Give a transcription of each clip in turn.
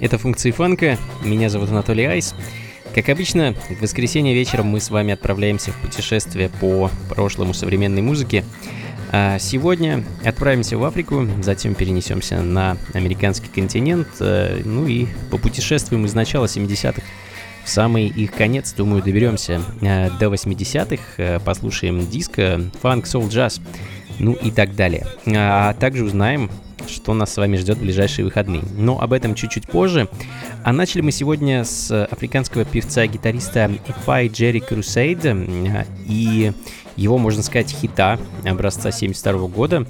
Это функции фанка, меня зовут Анатолий Айс. Как обычно, в воскресенье вечером мы с вами отправляемся в путешествие по прошлому современной музыке. А сегодня отправимся в Африку, затем перенесемся на американский континент, э, ну и попутешествуем из начала 70-х в самый их конец, думаю, доберемся э, до 80-х, э, послушаем диско, фанк, соул, джаз, ну и так далее. А также узнаем, что нас с вами ждет в ближайшие выходные. Но об этом чуть-чуть позже. А начали мы сегодня с африканского певца-гитариста Эфай Джерри Crusade и его, можно сказать, хита образца 72 года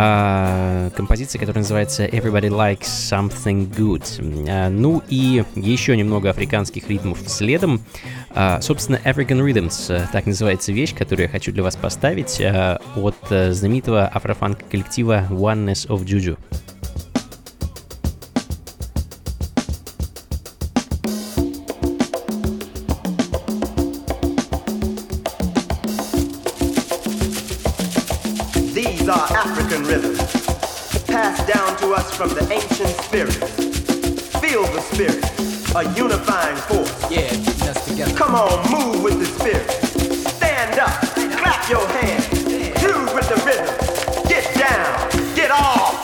а, композиция, которая называется Everybody Likes Something Good. А, ну и еще немного африканских ритмов следом. А, собственно, African Rhythms, э, так называется вещь, которую я хочу для вас поставить а, от а, знаменитого афрофанк коллектива Oneness of Juju. From the ancient spirits. Feel the spirit, a unifying force. Yeah, getting us together. Come on, move with the spirit. Stand up, clap your hands, groove with the rhythm. Get down, get off.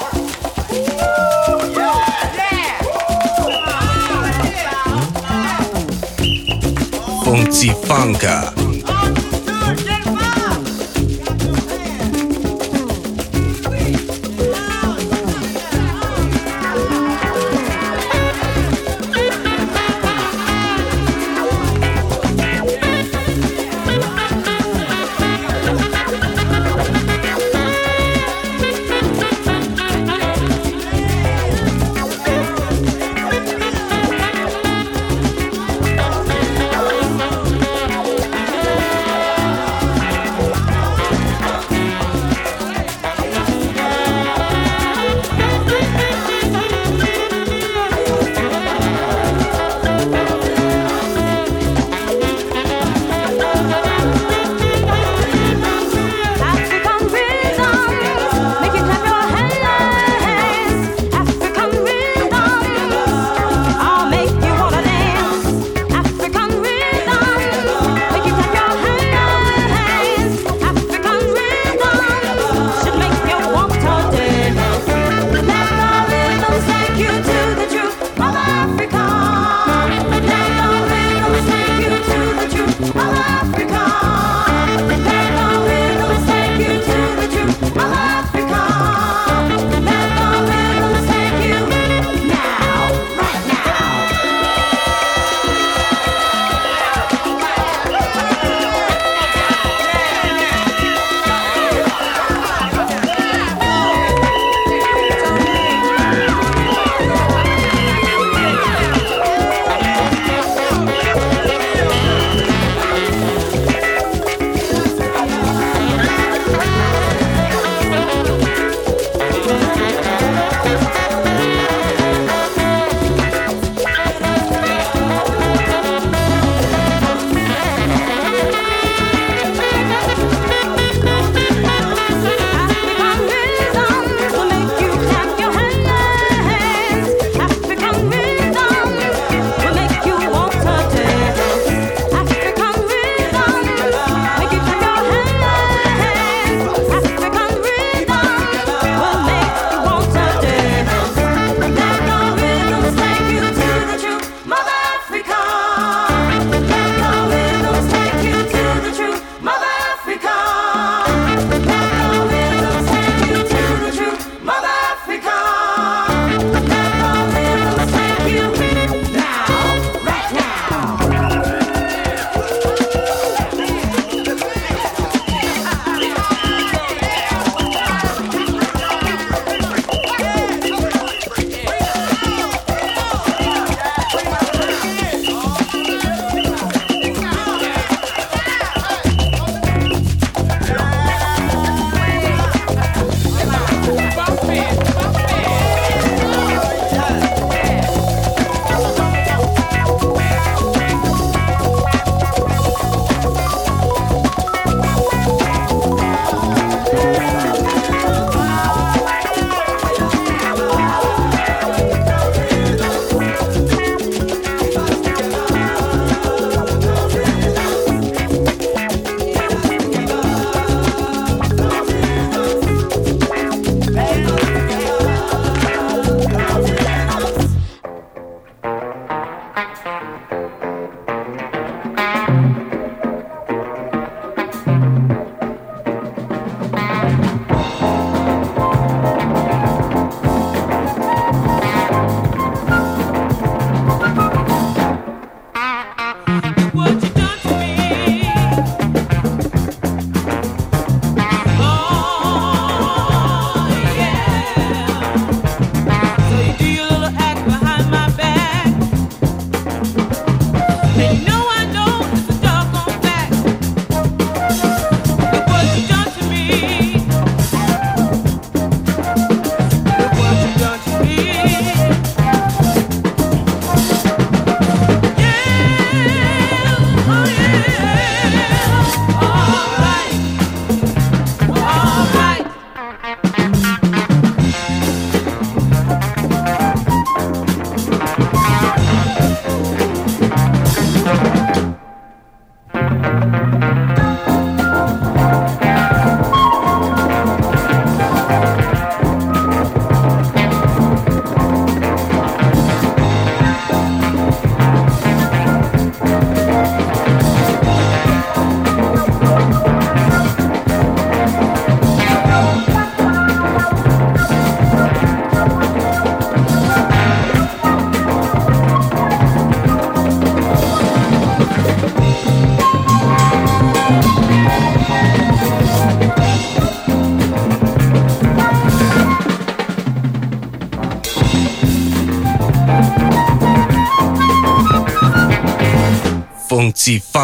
Funky Funka.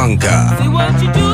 Blanca.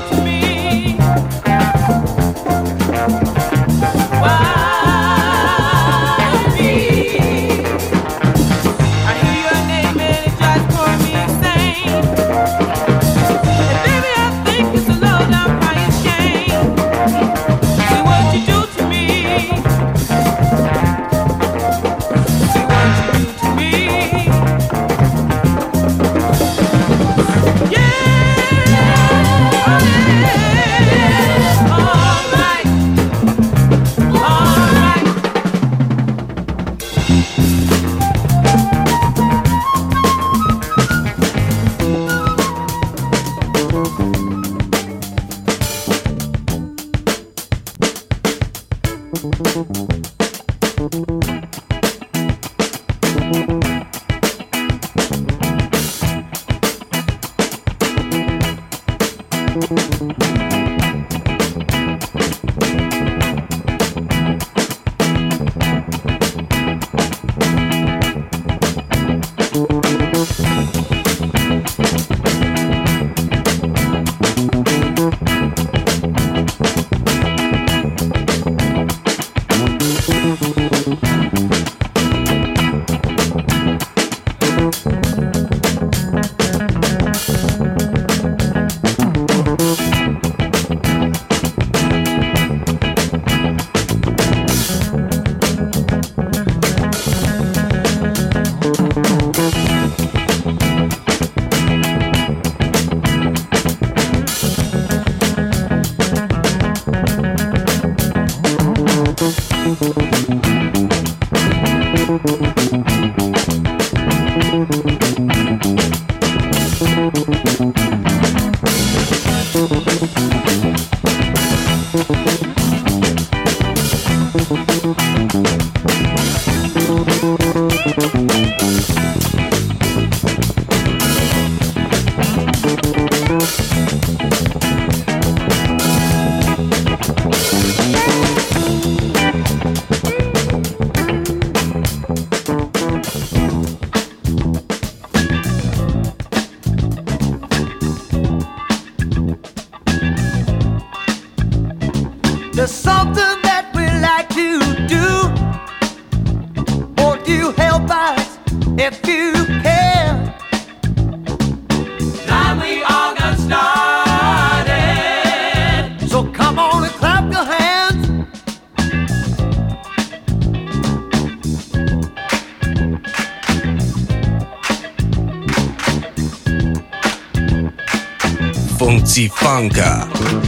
Funka.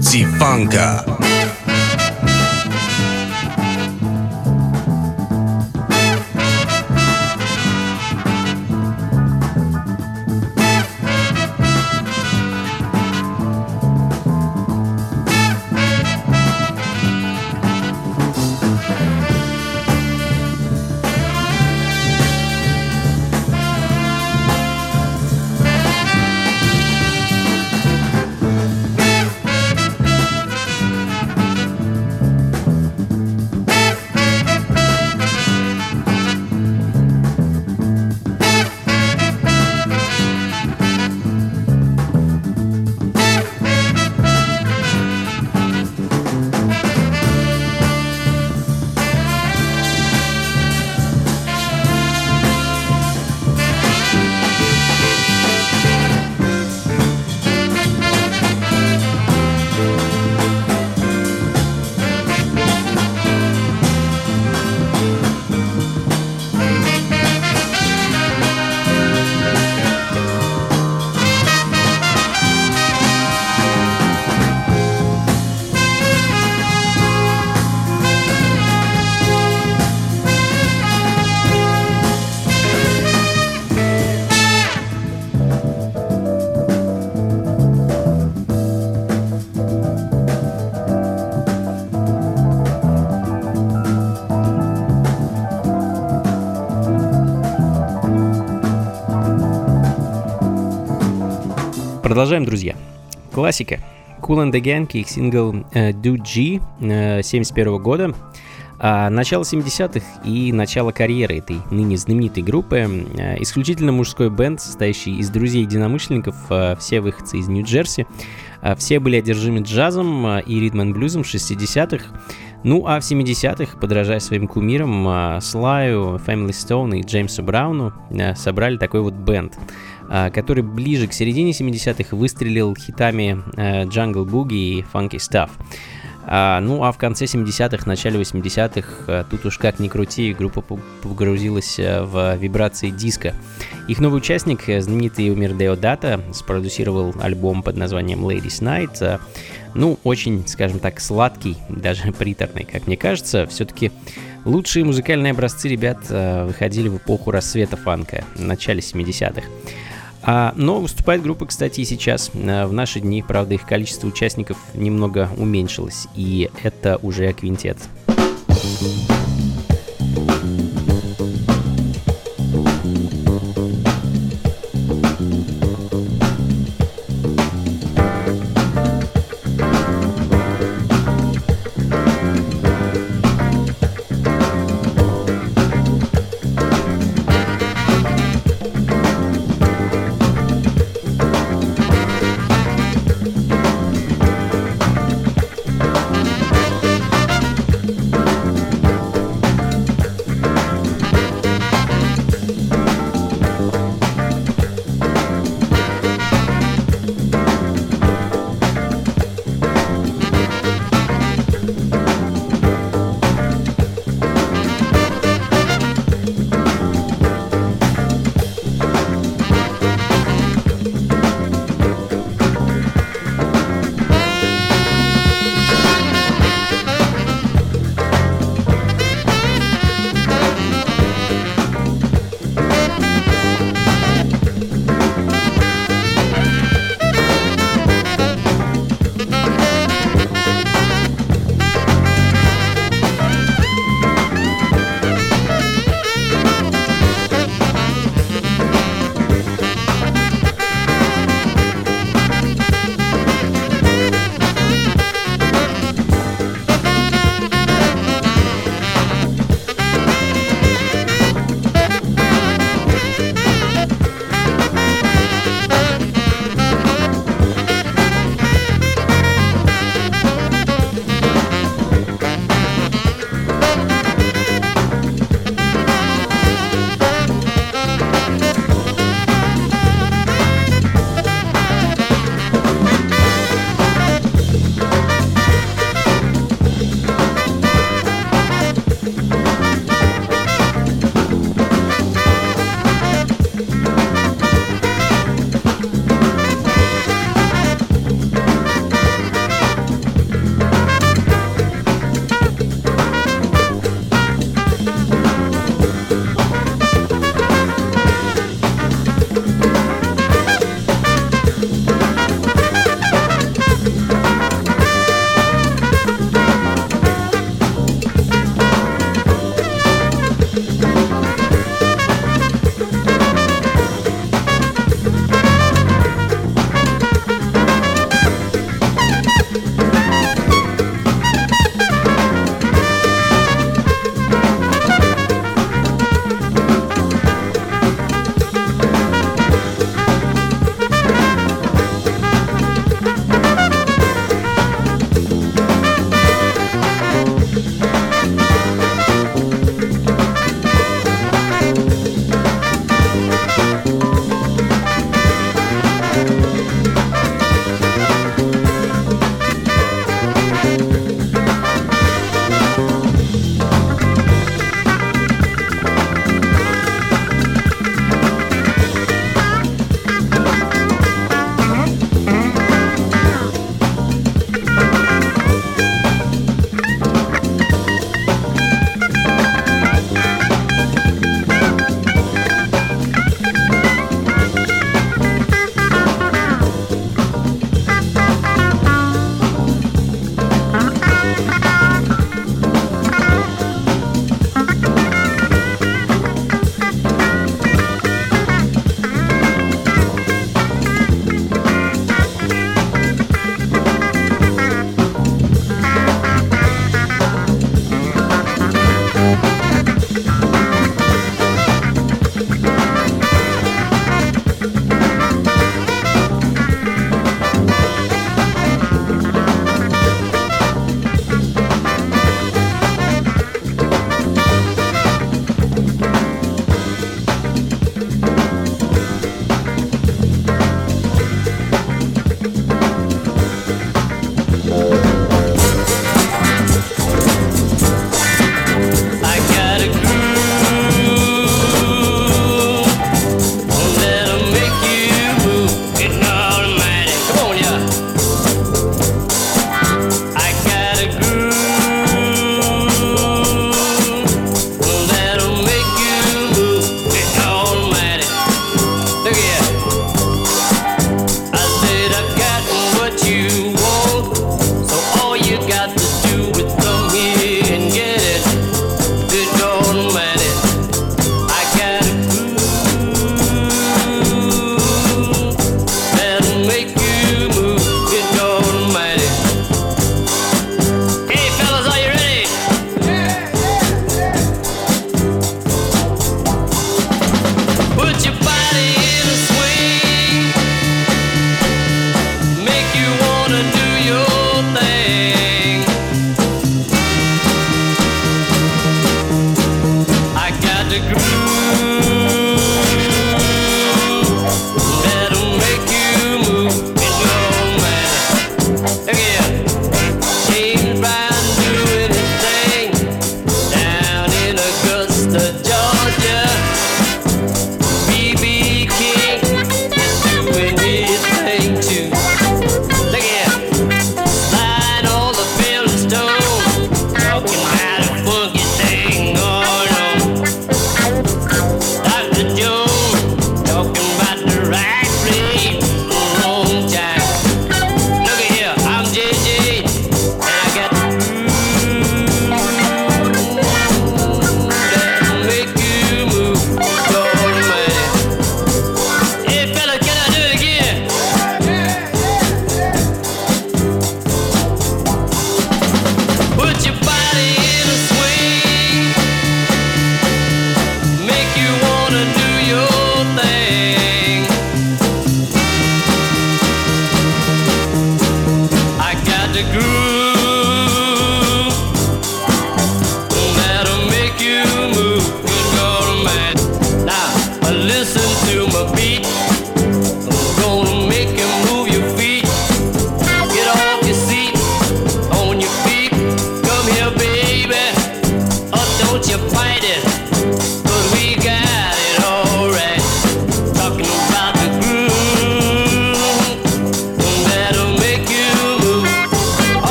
Fancy Funka Продолжаем, друзья. Классика. Cool and the Gang их сингл э, Do G э, 71 года. А, начало 70-х и начало карьеры этой ныне знаменитой группы. Э, исключительно мужской бенд, состоящий из друзей-единомышленников, э, все выходцы из Нью-Джерси. Э, все были одержимы джазом и ритм-н-блюзом 60-х. Ну а в 70-х, подражая своим кумирам, Слаю, Family Stone и Джеймсу Брауну, собрали такой вот бенд который ближе к середине 70-х выстрелил хитами э, Jungle Boogie и Funky Stuff. А, ну а в конце 70-х, начале 80-х, э, тут уж как ни крути, группа погрузилась э, в вибрации диска. Их новый участник, э, знаменитый Умир Деодата, спродюсировал альбом под названием Ladies Night. Э, Ну, очень, скажем так, сладкий, даже приторный, как мне кажется. Все-таки лучшие музыкальные образцы ребят э, выходили в эпоху рассвета фанка, в начале 70-х. А, но выступает группа, кстати, и сейчас. А, В наши дни, правда, их количество участников немного уменьшилось, и это уже квинтет. Funky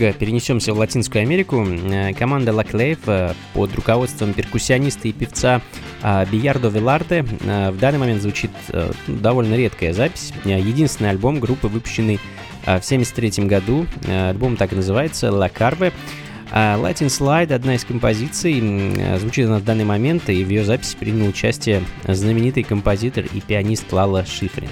Ненадолго перенесемся в Латинскую Америку. Э, Команда Clave э, под руководством перкуссиониста и певца э, Биярдо Виларте э, в данный момент звучит довольно редкая запись. Единственный альбом группы, выпущенный в 1973 году. Альбом так и называется «La Carve». А Latin Slide, одна из композиций, звучит она в данный момент, и в ее записи принял участие знаменитый композитор и пианист Лала Шифрин.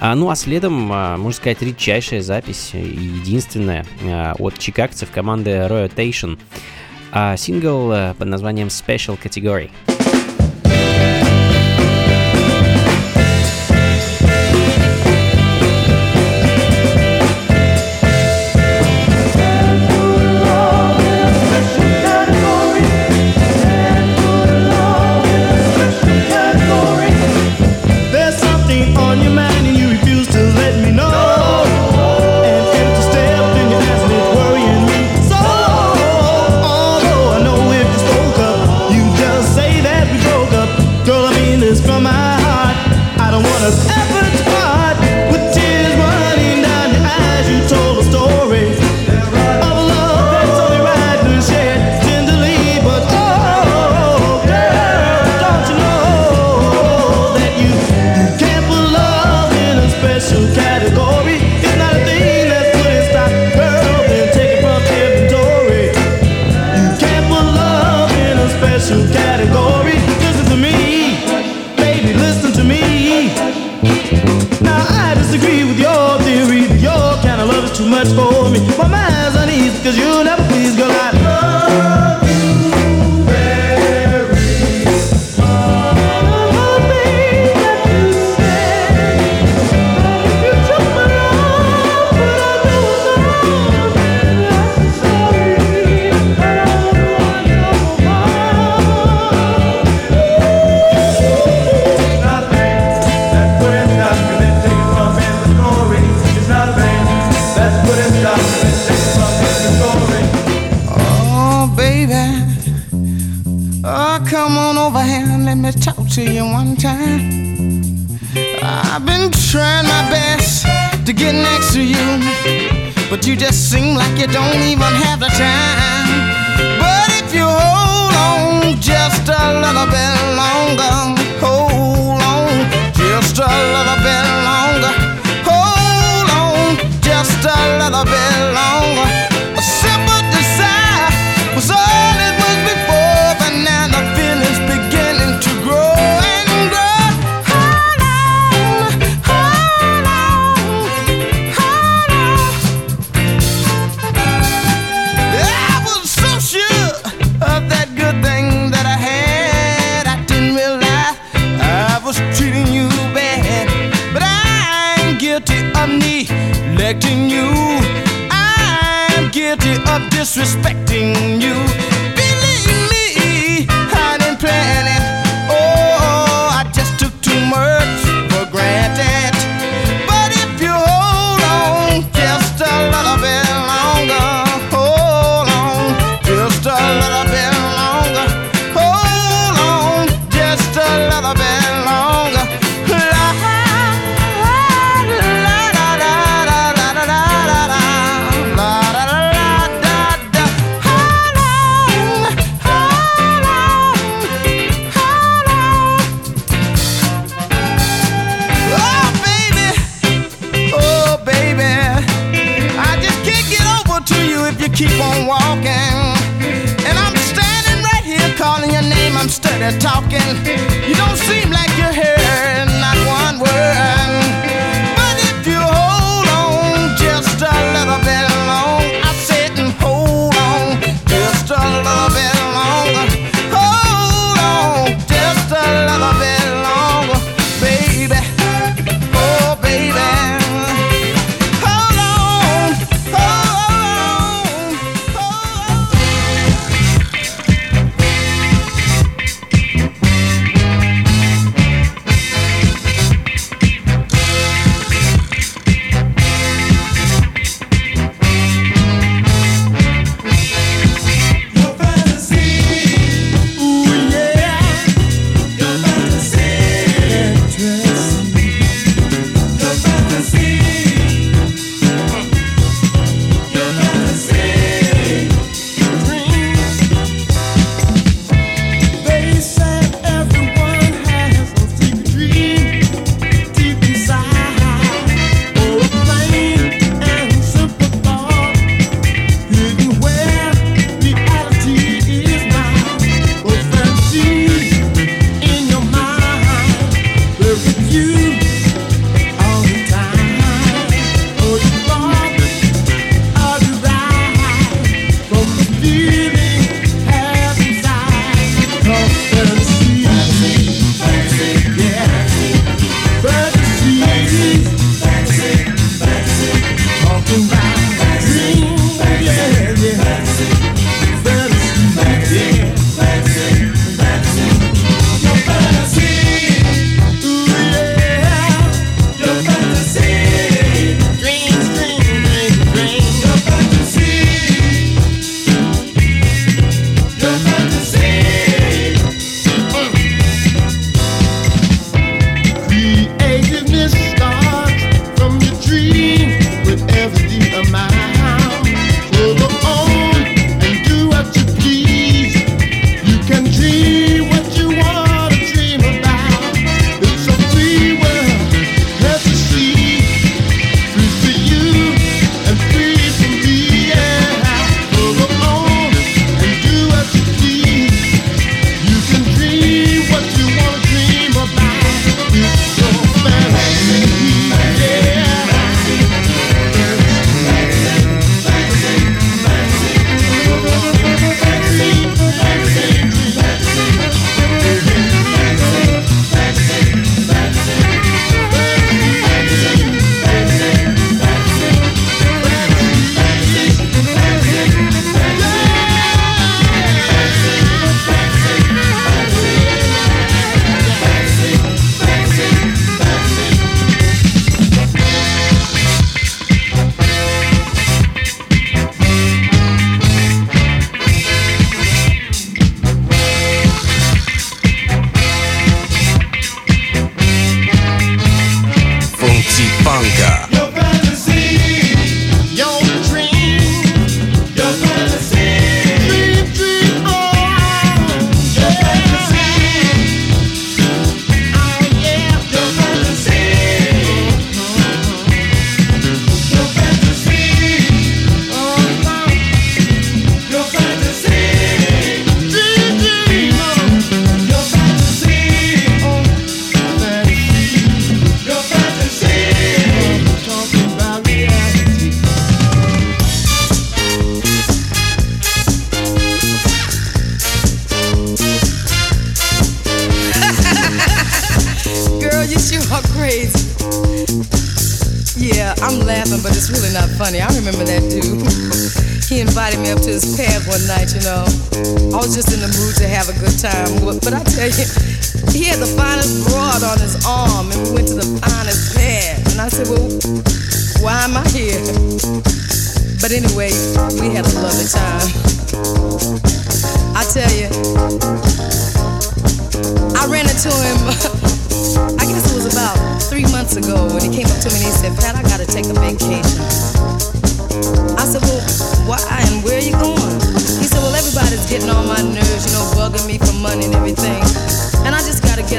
А, ну а следом, а, можно сказать, редчайшая запись, и единственная, а, от чикагцев команды Rotation. А, сингл а, под названием Special Category.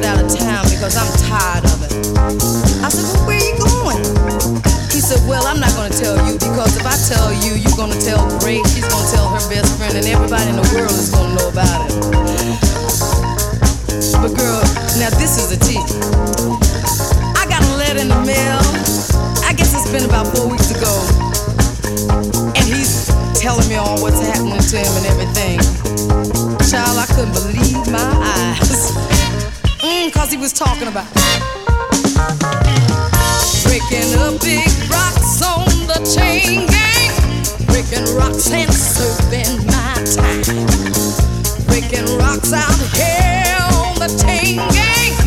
get out of town because I'm tired of it. I said, Well, where are you going? He said, Well, I'm not going to tell you because if I tell you, you're going to tell Grace, she's going to tell her best friend, and everybody in the world is going to know about it. But, girl, now this is a teacher. I got a letter in the mail. I guess it's been about four weeks ago. And he's telling me all what's happening to him and everything. Child, I couldn't believe my eyes. Mm, cause he was talking about breaking up big rocks on the chain gang, breaking rocks and serving my time, breaking rocks out here on the chain gang.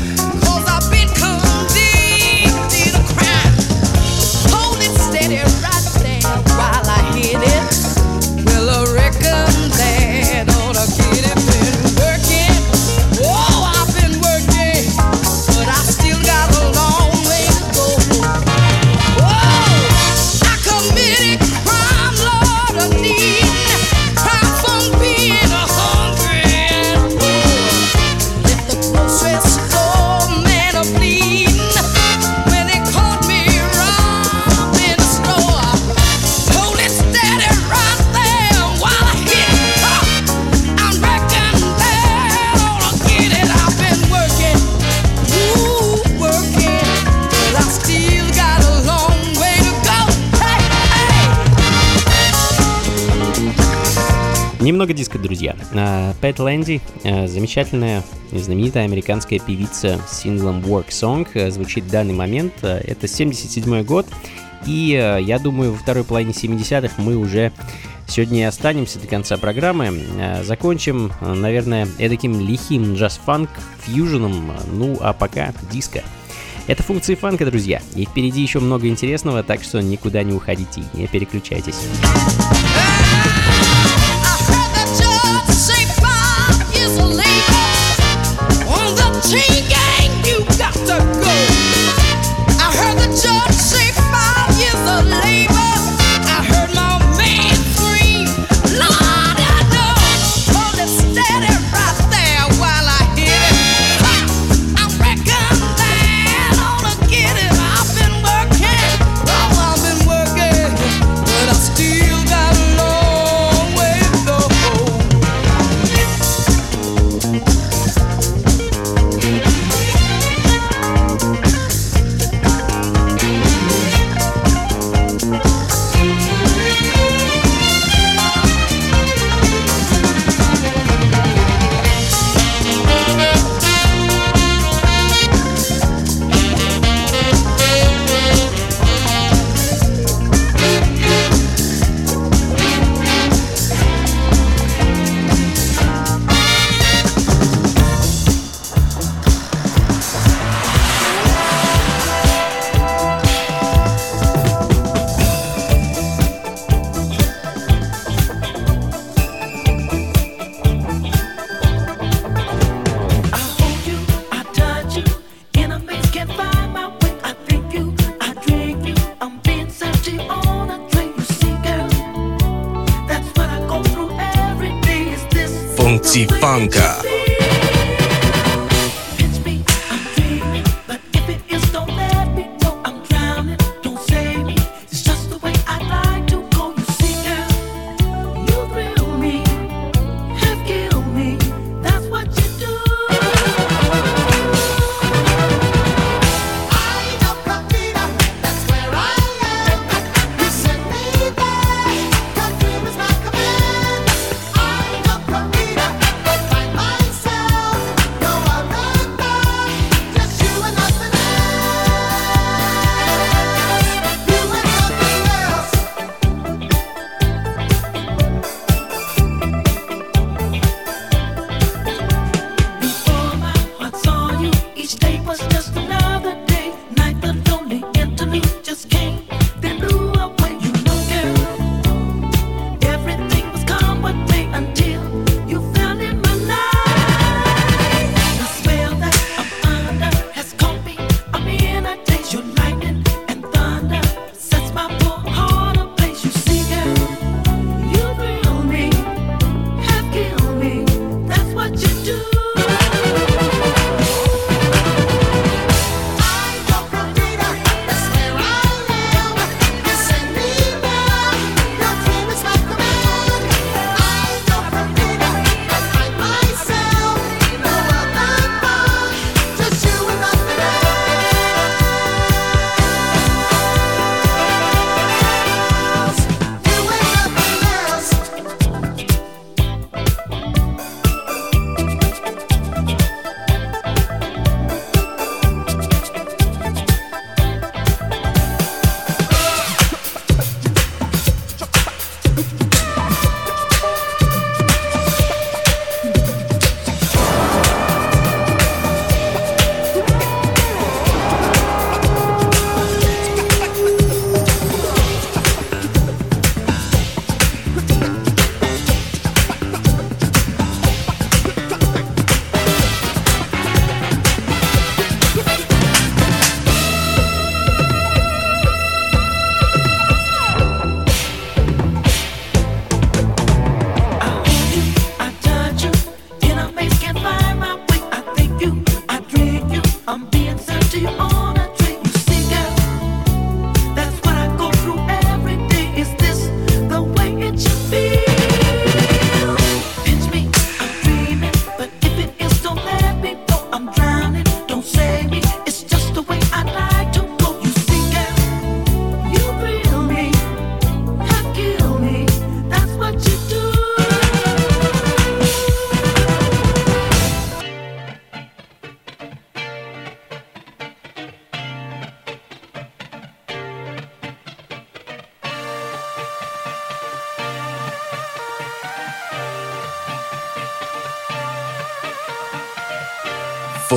Немного диска, друзья. А, Пэт Лэнди, а, замечательная, знаменитая американская певица с синглом Work Song, а, звучит в данный момент. Это 77 год, и я думаю, во второй половине 70-х мы уже сегодня и останемся до конца программы. Закончим, наверное, эдаким лихим джаз-фанк фьюженом, ну а пока диско. Это функции фанка, друзья, и впереди еще много интересного, так что никуда не уходите и не переключайтесь.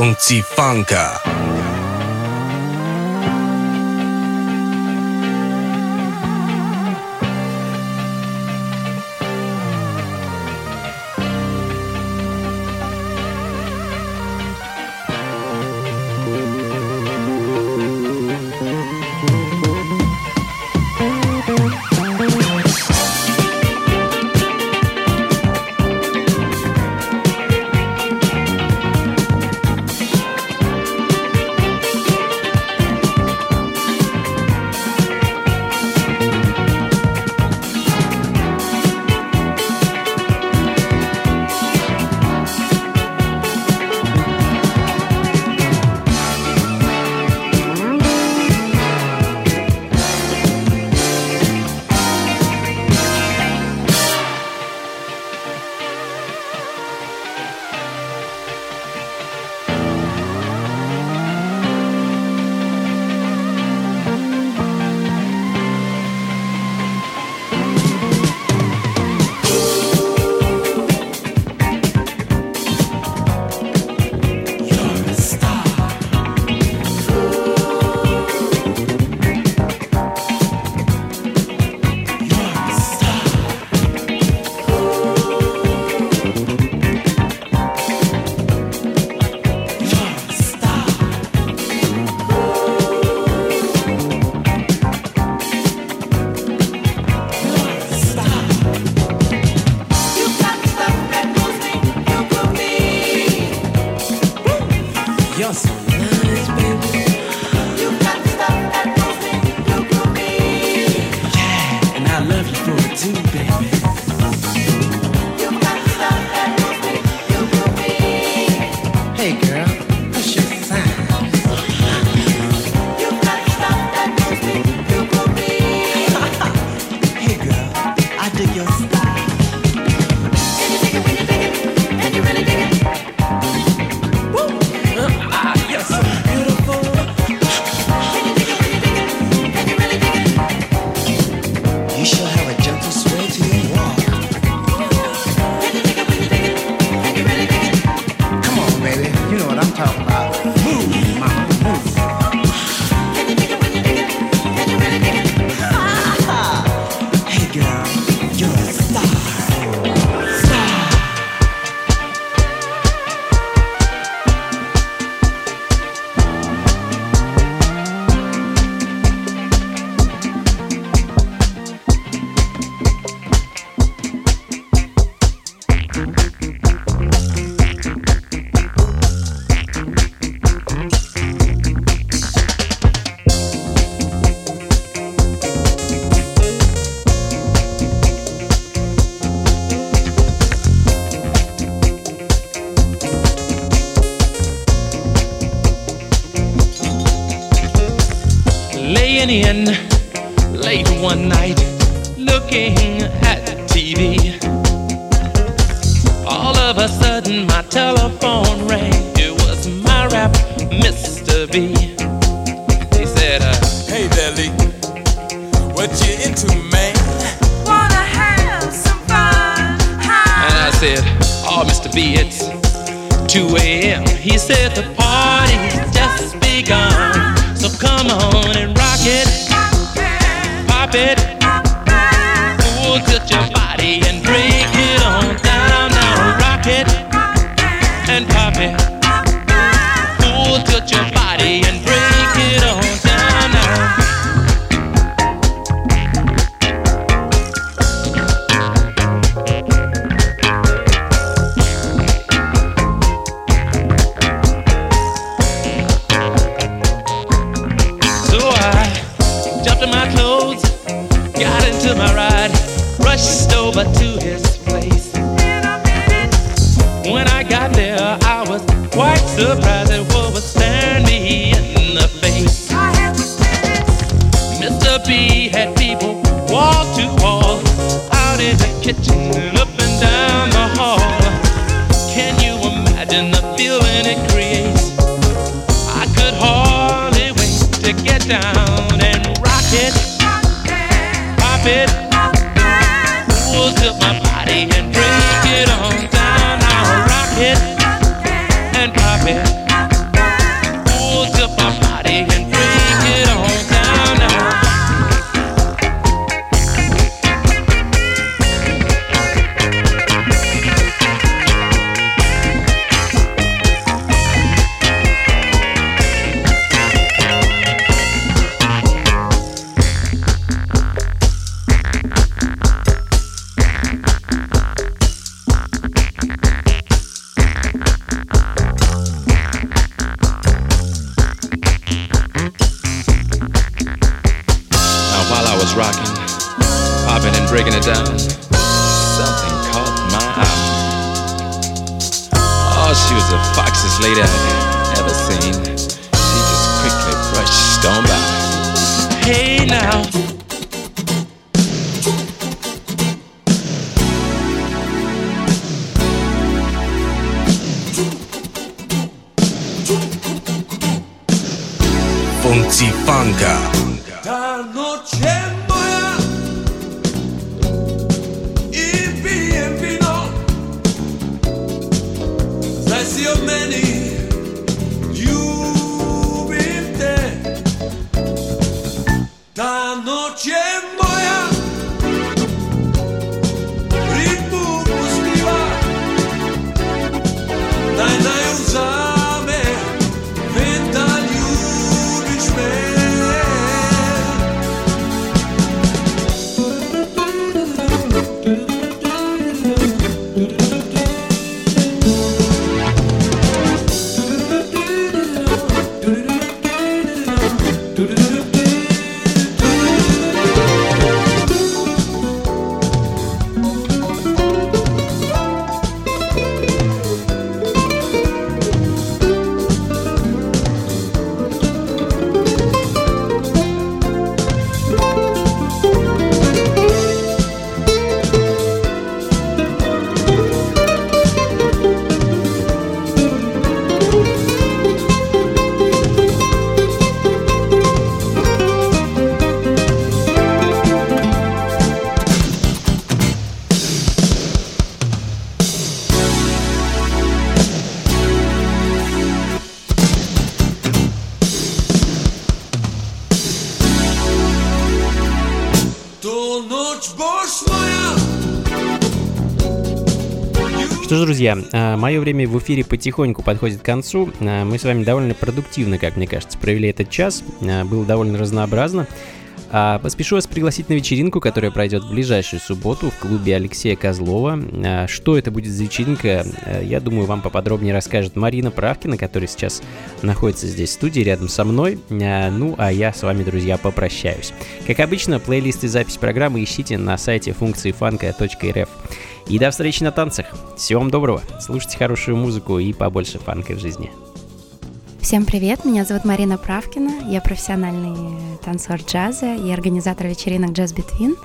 Funky Funka。Catch it, pop it, move to my body and bring. Друзья, мое время в эфире потихоньку подходит к концу. А, Мы с вами довольно продуктивно, как мне кажется, провели этот час. А, Было довольно разнообразно. А, Поспешу вас пригласить на вечеринку, которая пройдет в ближайшую субботу в клубе Алексея Козлова. Что это будет за вечеринка, я думаю, вам поподробнее расскажет Марина Правкина, которая сейчас находится здесь в студии рядом со мной. Ну, а я с вами, друзья, попрощаюсь. Как обычно, плейлист и запись программы ищите на сайте функции фанка.рф. И до встречи на танцах. Всего вам доброго. Слушайте хорошую музыку и побольше фанка в жизни. Всем привет, меня зовут Марина Правкина, я профессиональный танцор джаза и организатор вечеринок Jazz Between.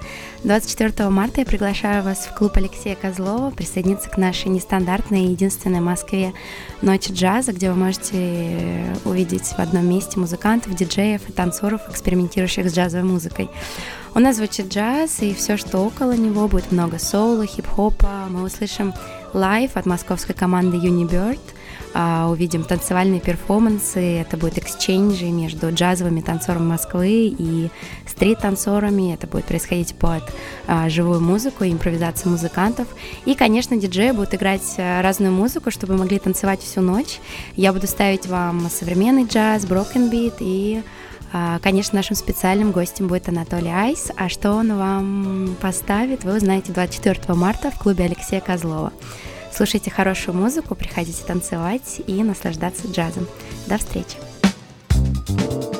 24 марта я приглашаю вас в клуб Алексея Козлова присоединиться к нашей нестандартной и единственной в Москве ночи джаза, где вы можете увидеть в одном месте музыкантов, диджеев и танцоров, экспериментирующих с джазовой музыкой. У нас звучит джаз и все, что около него, будет много соула, хип-хопа. Мы услышим live от московской команды Unibird, а, увидим танцевальные перформансы, это будут эксченджи между джазовыми танцорами Москвы и стрит-танцорами, это будет происходить под а, живую музыку, импровизацию музыкантов. И, конечно, диджеи будут играть а, разную музыку, чтобы могли танцевать всю ночь. Я буду ставить вам современный джаз, broken и Конечно, нашим специальным гостем будет Анатолий Айс, а что он вам поставит, вы узнаете 24 марта в клубе Алексея Козлова. Слушайте хорошую музыку, приходите танцевать и наслаждаться джазом. До встречи! Thank